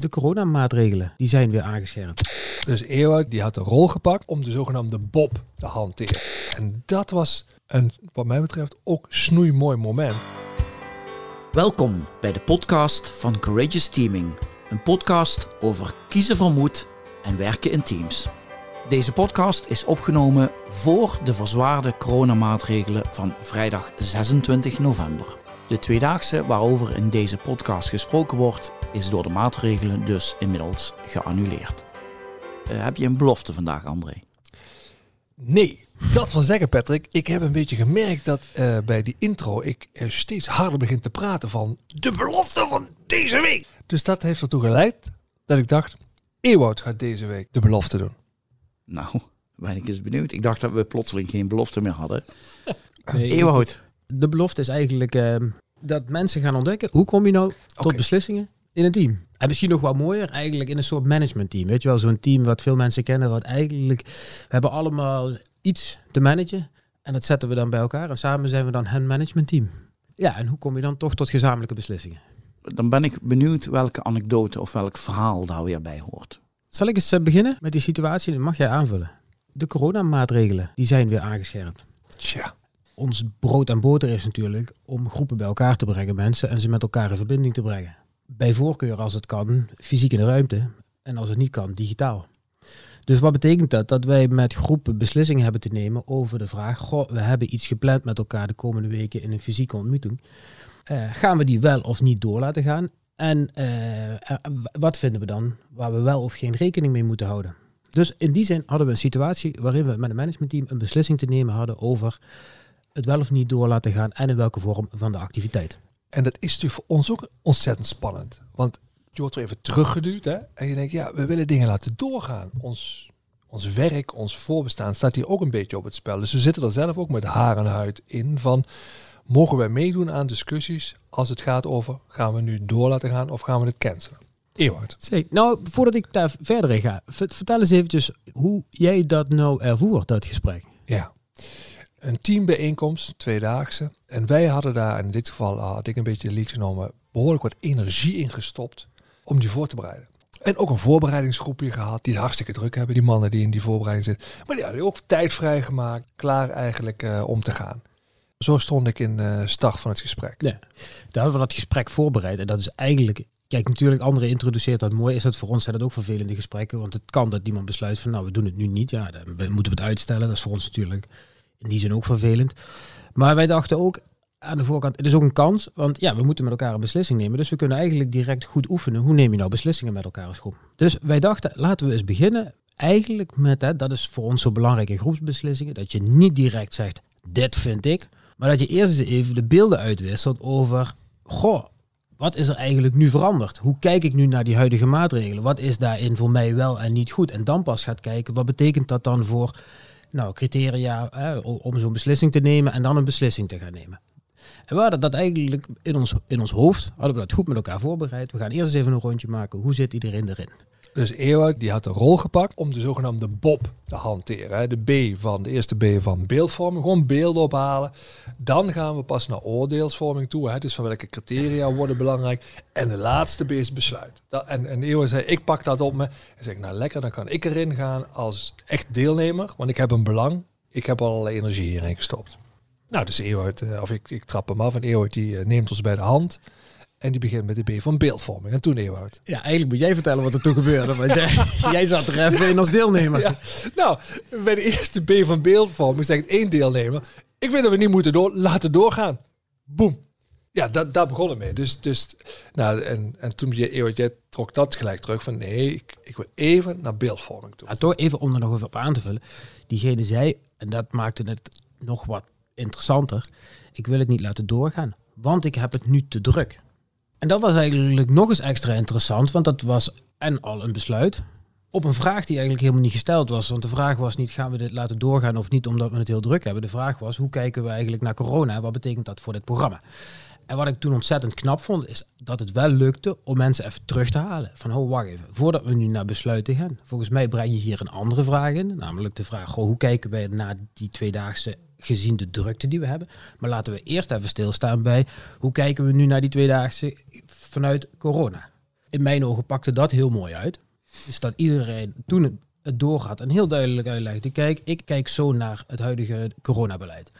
De coronamaatregelen die zijn weer aangescherpt. Dus Ewout die had de rol gepakt om de zogenaamde Bob te hanteren. En dat was een, wat mij betreft, ook snoeimooi moment. Welkom bij de podcast van Courageous Teaming. Een podcast over kiezen van moed en werken in teams. Deze podcast is opgenomen voor de verzwaarde coronamaatregelen van vrijdag 26 november. De tweedaagse waarover in deze podcast gesproken wordt, is door de maatregelen dus inmiddels geannuleerd. Eh, heb je een belofte vandaag, André? Nee, dat wil zeggen, Patrick. Ik heb een beetje gemerkt dat eh, bij die intro ik eh, steeds harder begin te praten van de belofte van deze week. Dus dat heeft ertoe geleid dat ik dacht, Ewout gaat deze week de belofte doen. Nou, ben ik eens benieuwd. Ik dacht dat we plotseling geen belofte meer hadden. Nee, Ewout. De belofte is eigenlijk ehm, dat mensen gaan ontdekken hoe kom je nou tot beslissingen in een team. En misschien nog wel mooier, eigenlijk in een soort managementteam. Weet je wel, zo'n team wat veel mensen kennen, wat eigenlijk, we hebben allemaal iets te managen. En dat zetten we dan bij elkaar. En samen zijn we dan het managementteam. Ja, en hoe kom je dan toch tot gezamenlijke beslissingen? Dan ben ik benieuwd welke anekdote of welk verhaal daar weer bij hoort. Zal ik eens eh, beginnen met die situatie? Dat mag jij aanvullen. De coronamaatregelen, die zijn weer aangescherpt. Tja. ons brood en boter is natuurlijk om groepen bij elkaar te brengen, mensen, en ze met elkaar in verbinding te brengen. Bij voorkeur als het kan, fysiek in de ruimte. En als het niet kan, digitaal. Dus wat betekent dat? Dat wij met groepen beslissingen hebben te nemen over de vraag, goh, we hebben iets gepland met elkaar de komende weken in een fysieke ontmoeting. Eh, gaan we die wel of niet door laten gaan? En eh, eh, wat vinden we dan waar we wel of geen rekening mee moeten houden? Dus in die zin hadden we een situatie waarin we met een managementteam een beslissing te nemen hadden over het wel of niet door laten gaan en in welke vorm van de activiteit. En dat is natuurlijk voor ons ook ontzettend spannend. Want je wordt er even teruggeduwd hè? en je denkt, ja, we willen dingen laten doorgaan. Ons, ons werk, ons voorbestaan staat hier ook een beetje op het spel. Dus we zitten er zelf ook met haar en huid in van, mogen wij meedoen aan discussies als het gaat over, gaan we nu door laten gaan of gaan we het cancelen? Ewout. Zeg, nou, voordat ik daar verder in ga, ver- vertel eens eventjes hoe jij dat nou ervoer, dat gesprek. Ja. Een teambijeenkomst, tweedaagse. En wij hadden daar, in dit geval had ik een beetje de lead genomen, behoorlijk wat energie in gestopt om die voor te bereiden. En ook een voorbereidingsgroepje gehad, die hartstikke druk hebben, die mannen die in die voorbereiding zitten. Maar die hadden ook tijd vrijgemaakt, klaar eigenlijk eh, om te gaan. Zo stond ik in de start van het gesprek. Ja. Daar hebben we dat gesprek voorbereid. En dat is eigenlijk, kijk, natuurlijk, anderen introduceert dat mooi. Is dat voor ons zijn dat ook vervelende gesprekken. Want het kan dat iemand besluit van, nou, we doen het nu niet. Ja, dan moeten we het uitstellen. Dat is voor ons natuurlijk in die zin ook vervelend. Maar wij dachten ook aan de voorkant, het is ook een kans. Want ja, we moeten met elkaar een beslissing nemen. Dus we kunnen eigenlijk direct goed oefenen. Hoe neem je nou beslissingen met elkaar als groep? Dus wij dachten, laten we eens beginnen. Eigenlijk met, hè, dat is voor ons zo belangrijk in groepsbeslissingen. Dat je niet direct zegt, dit vind ik. Maar dat je eerst eens even de beelden uitwisselt over, goh, wat is er eigenlijk nu veranderd? Hoe kijk ik nu naar die huidige maatregelen? Wat is daarin voor mij wel en niet goed? En dan pas gaat kijken, wat betekent dat dan voor nou, criteria hè, om zo'n beslissing te nemen en dan een beslissing te gaan nemen? En we hadden dat eigenlijk in ons, in ons hoofd, hadden we dat goed met elkaar voorbereid. We gaan eerst eens even een rondje maken. Hoe zit iedereen erin? Dus Ewout die had de rol gepakt om de zogenaamde Bob te hanteren. Hè. De B van de eerste B van beeldvorming, gewoon beelden ophalen. Dan gaan we pas naar oordeelsvorming toe. Hè. Dus van welke criteria worden belangrijk. En de laatste B is besluit. Dat, en, en zei, ik pak dat op me. Zeg ik, nou lekker, dan kan ik erin gaan als echt deelnemer. Want ik heb een belang. Ik heb al allerlei energie hierin gestopt. Nou, dus Ewout, eh, of ik, ik trap hem af. En Ewout die eh, neemt ons bij de hand. En die begint met de B van beeldvorming. En toen Ewout. Ja, eigenlijk moet jij vertellen wat er toen gebeurde. Want jij, jij zat er even in als deelnemer. Ja. Nou, bij de eerste B van beeldvorming zegt één deelnemer. Ik vind dat we niet moeten door, laten doorgaan. Boom. Ja, dat, daar begon het mee. Dus, dus nou, en, en toen je Ewout, jij trok dat gelijk terug van nee, ik, ik wil even naar beeldvorming toe. Ja, toch even om er nog even op aan te vullen. Diegene zei, en dat maakte het nog wat interessanter. Ik wil het niet laten doorgaan, want ik heb het nu te druk. En dat was eigenlijk nog eens extra interessant, want dat was en al een besluit. Op een vraag die eigenlijk helemaal niet gesteld was. Want de vraag was niet, gaan we dit laten doorgaan of niet, omdat we het heel druk hebben. De vraag was, hoe kijken we eigenlijk naar corona wat betekent dat voor dit programma? En wat ik toen ontzettend knap vond, is dat het wel lukte om mensen even terug te halen. Van, oh, wacht even, voordat we nu naar besluiten gaan. Volgens mij breng je hier een andere vraag in. Namelijk de vraag, hoe kijken wij naar die tweedaagse gezien de drukte die we hebben. Maar laten we eerst even stilstaan bij, hoe kijken we nu naar die tweedaagse vanuit corona. in mijn ogen pakte dat heel mooi uit. Is dat iedereen toen het, het doorgaat en heel duidelijk uitlegde. Kijk, ik kijk zo naar het huidige coronabeleid.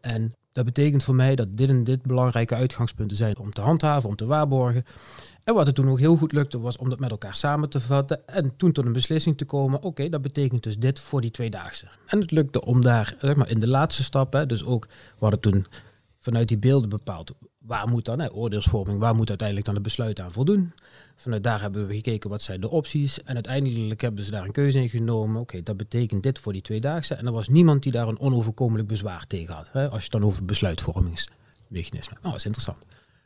En dat betekent voor mij dat dit en dit belangrijke uitgangspunten zijn om te handhaven, om te waarborgen. En wat het toen ook heel goed lukte, was om dat met elkaar samen te vatten en toen tot een beslissing te komen. Oké, dat betekent dus dit voor die tweedaagse. En het lukte om daar, zeg maar, in de laatste stap, hè, dus ook, we hadden toen vanuit die beelden bepaald, waar moet dan, hè, oordeelsvorming, waar moet uiteindelijk dan het besluit aan voldoen. Vanuit daar hebben we gekeken wat zijn de opties. En uiteindelijk hebben ze daar een keuze in genomen. Oké, dat betekent dit voor die tweedaagse. En er was niemand die daar een onoverkomelijk bezwaar tegen had. Hè, als je het dan over besluitvormingsmechanisme. Oh, dat is interessant.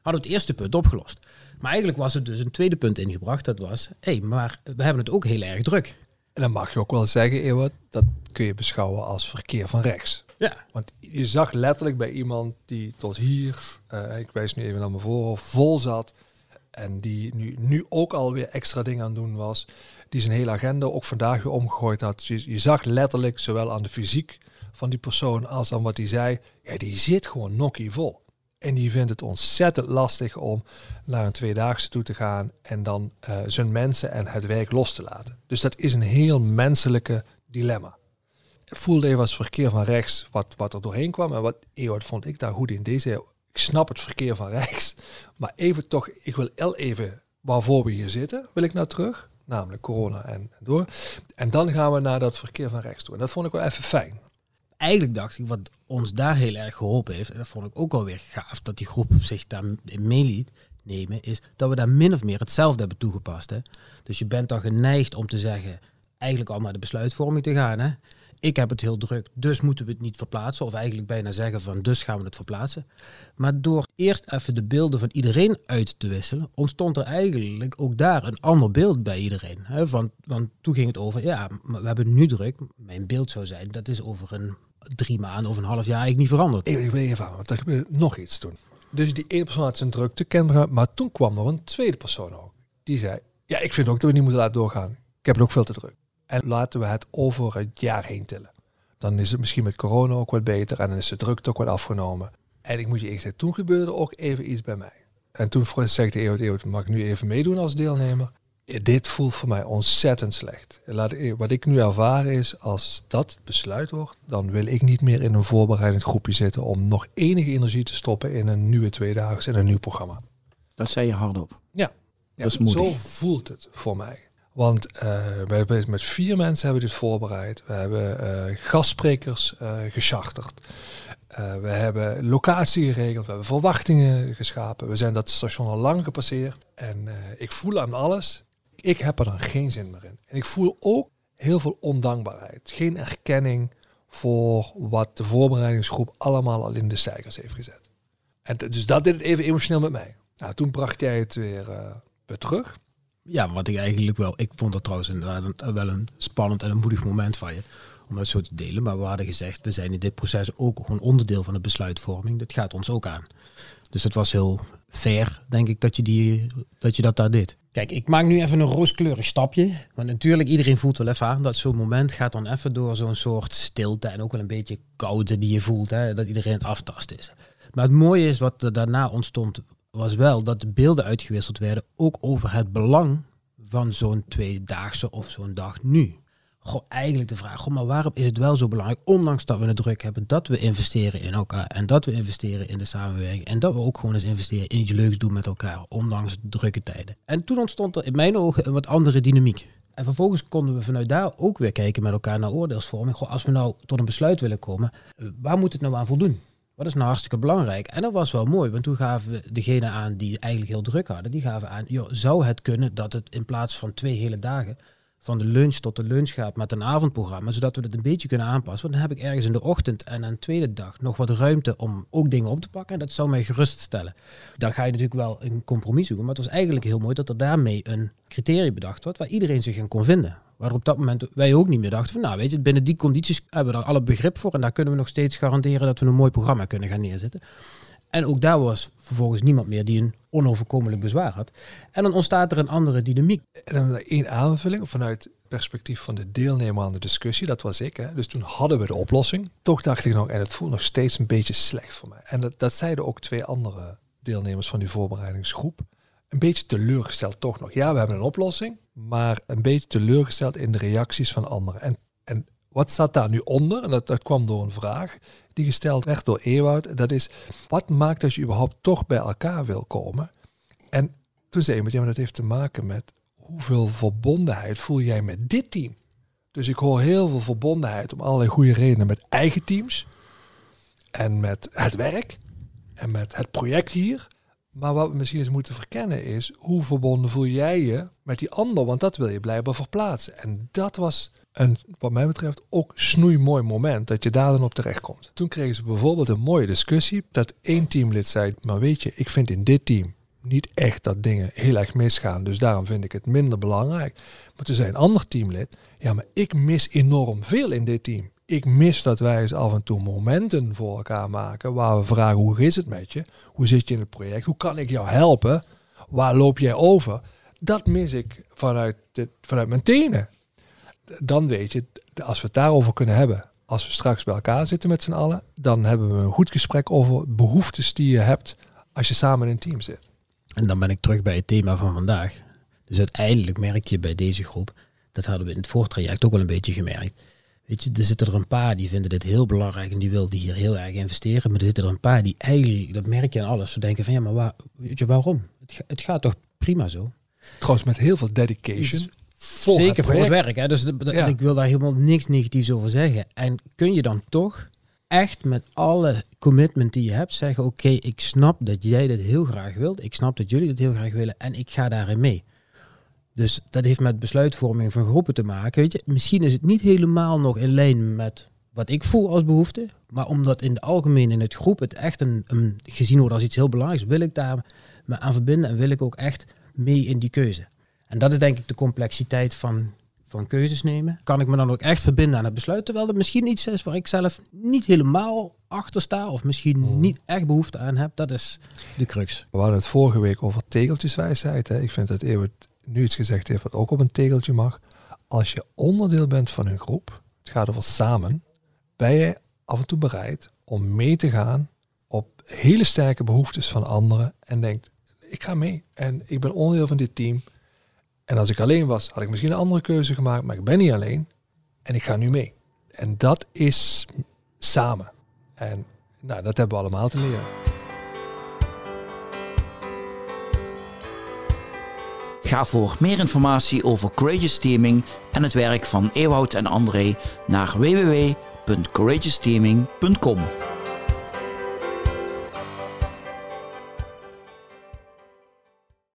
Hadden we het eerste punt opgelost. Maar eigenlijk was er dus een tweede punt ingebracht. Dat was, hé, hey, maar we hebben het ook heel erg druk. En dan mag je ook wel zeggen, Ewout, dat kun je beschouwen als verkeer van rechts. Ja. Want je zag letterlijk bij iemand die tot hier, uh, ik wijs nu even naar me voor, vol zat. En die nu, nu ook alweer extra dingen aan doen was. Die zijn hele agenda ook vandaag weer omgegooid had. Je, zag letterlijk zowel aan de fysiek van die persoon als aan wat hij zei. Ja, die zit gewoon nokkie vol. En die vindt het ontzettend lastig om naar een tweedaagse toe te gaan en dan uh, zijn mensen en het werk los te laten. Dus dat is een heel menselijke dilemma. Voelde even als verkeer van rechts wat, wat er doorheen kwam. En wat Ewout vond ik daar goed in deze. Ik snap het verkeer van rechts. Maar even toch, ik wil el even waarvoor we hier zitten, wil ik nou terug. Namelijk corona en door. En dan gaan we naar dat verkeer van rechts toe. En dat vond ik wel even fijn eigenlijk dacht ik, wat ons daar heel erg geholpen heeft, en dat vond ik ook alweer gaaf, dat die groep zich daar mee liet nemen, is dat we daar min of meer hetzelfde hebben toegepast. Hè? Dus je bent dan geneigd om te zeggen, eigenlijk al naar de besluitvorming te gaan. Hè? Ik heb het heel druk, dus moeten we het niet verplaatsen. Of eigenlijk bijna zeggen van, dus gaan we het verplaatsen. Maar door eerst even de beelden van iedereen uit te wisselen, ontstond er eigenlijk ook daar een ander beeld bij iedereen. Hè? Want, toen ging het over, ja, we hebben nu druk. Mijn beeld zou zijn, dat is over een drie maanden of een half jaar eigenlijk niet veranderd. Ik even aan, want er gebeurde nog iets toen. Dus die ene persoon had zijn drukte kenbaar, maar toen kwam er een tweede persoon ook. Die zei, ja, ik vind ook dat we niet moeten laten doorgaan. Ik heb het ook veel te druk. En laten we het over het jaar heen tillen. Dan is het misschien met corona ook wat beter en dan is de drukte ook wat afgenomen. En ik moet je eerst zeggen, toen gebeurde ook even iets bij mij. En toen zei ik de Eeuwt, mag ik nu even meedoen als deelnemer? Dit voelt voor mij ontzettend slecht. Laat, wat ik nu ervaar is, als dat besluit wordt, dan wil ik niet meer in een voorbereidend groepje zitten om nog enige energie te stoppen in een nieuwe tweedaagse en een nieuw programma. Dat zei je hardop. Ja, ja dat is zo voelt het voor mij. Want uh, we hebben met vier mensen hebben dit voorbereid. We hebben uh, gastsprekers uh, gecharterd. we hebben locatie geregeld. We hebben verwachtingen geschapen. We zijn dat station al lang gepasseerd. En ik voel aan alles. Ik heb er dan geen zin meer in. En ik voel ook heel veel ondankbaarheid. Geen erkenning voor wat de voorbereidingsgroep allemaal al in de stijgers heeft gezet. En dus dat deed het even emotioneel met mij. Nou, toen bracht jij het weer, weer terug. Ja, wat ik eigenlijk wel... Ik vond dat trouwens inderdaad wel een spannend en een moedig moment van je. Om dat zo te delen. Maar we hadden gezegd, we zijn in dit proces ook gewoon onderdeel van de besluitvorming. Dat gaat ons ook aan. Dus het was heel fair, denk ik, dat je, die, dat, je dat daar deed. Kijk, ik maak nu even een rooskleurig stapje. Want natuurlijk, iedereen voelt wel even aan dat zo'n moment gaat dan even door zo'n soort stilte en ook wel een beetje koude die je voelt. Hè, dat iedereen het aftast is. Maar het mooie is wat er daarna ontstond, was wel dat de beelden uitgewisseld werden, ook over het belang van zo'n tweedaagse of zo'n dag nu. Goh, eigenlijk de vraag, goh, maar waarom is het wel zo belangrijk, ondanks dat we het druk hebben, dat we investeren in elkaar en dat we investeren in de samenwerking en dat we ook gewoon eens investeren in iets leuks doen met elkaar, ondanks de drukke tijden. En toen ontstond er in mijn ogen een wat andere dynamiek. En vervolgens konden we vanuit daar ook weer kijken met elkaar naar oordeelsvorming. Goh, als we nou tot een besluit willen komen, eh, waar moet het nou aan voldoen? Wat is nou hartstikke belangrijk? En dat was wel mooi, want toen gaven degene aan die eigenlijk heel druk hadden, die gaven aan, joh, zou het kunnen dat het in plaats van twee hele dagen van de lunch tot de lunch gaat met een avondprogramma, zodat we het een beetje kunnen aanpassen. Want dan heb ik ergens in de ochtend en een tweede dag nog wat ruimte om ook dingen op te pakken. En dat zou mij geruststellen. Dan ga je natuurlijk wel een compromis zoeken. Maar het was eigenlijk heel mooi dat er daarmee een criterium bedacht wordt waar iedereen zich in kon vinden. Waar op dat moment wij ook niet meer dachten van nou weet je, binnen die condities hebben we daar alle begrip voor. En daar kunnen we nog steeds garanderen dat we een mooi programma kunnen gaan neerzetten. En ook daar was vervolgens niemand meer die een onoverkomelijk bezwaar had. En dan ontstaat er een andere dynamiek. En dan één aanvulling vanuit perspectief van de deelnemer aan de discussie. Dat was ik. Hè. Dus toen hadden we de oplossing. Toch dacht ik nog, en het voelt nog steeds een beetje slecht voor mij. En dat, dat zeiden ook twee andere deelnemers van die voorbereidingsgroep. Een beetje teleurgesteld toch nog. Ja, we hebben een oplossing, maar een beetje teleurgesteld in de reacties van anderen. En, en wat staat daar nu onder? En dat, kwam door een vraag die gesteld werd door Ewout. Dat is, wat maakt dat je überhaupt toch bij elkaar wil komen? En toen zei iemand, ja, maar dat heeft te maken met hoeveel verbondenheid voel jij met dit team? Dus ik hoor heel veel verbondenheid om allerlei goede redenen met eigen teams. En met het werk. En met het project hier. Maar wat we misschien eens moeten verkennen is, hoe verbonden voel jij je met die ander? Want dat wil je blijkbaar verplaatsen. En dat was een, wat mij betreft, ook snoeimooi moment dat je daar dan op terecht komt. Toen kregen ze bijvoorbeeld een mooie discussie dat één teamlid zei, maar weet je, ik vind in dit team niet echt dat dingen heel erg misgaan. Dus daarom vind ik het minder belangrijk. Maar toen zei een ander teamlid, ja, maar ik mis enorm veel in dit team. Ik mis dat wij eens af en toe momenten voor elkaar maken waar we vragen hoe is het met je? Hoe zit je in het project? Hoe kan ik jou helpen? Waar loop jij over? Dat mis ik vanuit, vanuit mijn tenen. Dan weet je, als we het daarover kunnen hebben, als we straks bij elkaar zitten met z'n allen, dan hebben we een goed gesprek over behoeftes die je hebt als je samen in een team zit. En dan ben ik terug bij het thema van vandaag. Dus uiteindelijk merk je bij deze groep, dat hadden we in het voortraject ook wel een beetje gemerkt. Weet je, er zitten er een paar die vinden dit heel belangrijk en die wilden hier heel erg investeren. Maar er zitten er een paar die eigenlijk, dat merk je aan alles, ze denken van ja, maar waar, weet je, waarom? Het, het gaat toch prima zo? Trouwens, met heel veel dedication. Voor Zeker voor het werk. Hè? Dus ik wil daar helemaal niks negatiefs over zeggen. En kun je dan toch echt met alle commitment die je hebt zeggen: Oké, ik snap dat jij dit heel graag wilt. Ik snap dat jullie dit heel graag willen en ik ga daarin mee. Dus dat heeft met besluitvorming van groepen te maken. Weet je, misschien is het niet helemaal nog in lijn met wat ik voel als behoefte. Maar omdat in het algemeen in het groep het echt een, een gezien wordt als iets heel belangrijks, wil ik daar me aan verbinden en wil ik ook echt mee in die keuze. En dat is denk ik de complexiteit van, van keuzes nemen. Kan ik me dan ook echt verbinden aan het besluit, terwijl het misschien iets is waar ik zelf niet helemaal achter sta of misschien hmm. niet echt behoefte aan heb. Dat is de crux. We hadden het vorige week over tegeltjeswijsheid. Hè. Ik vind dat Eeuwert nu iets gezegd heeft wat ook op een tegeltje mag. Als je onderdeel bent van een groep, het gaat over samen, ben je af en toe bereid om mee te gaan op hele sterke behoeftes van anderen en denkt, ik ga mee en ik ben onderdeel van dit team. En als ik alleen was, had ik misschien een andere keuze gemaakt, maar ik ben niet alleen en ik ga nu mee. En dat is samen. En nou, dat hebben we allemaal te leren. Ga voor meer informatie over Courageous Teaming en het werk van Ewout en André naar www.courageousteaming.com.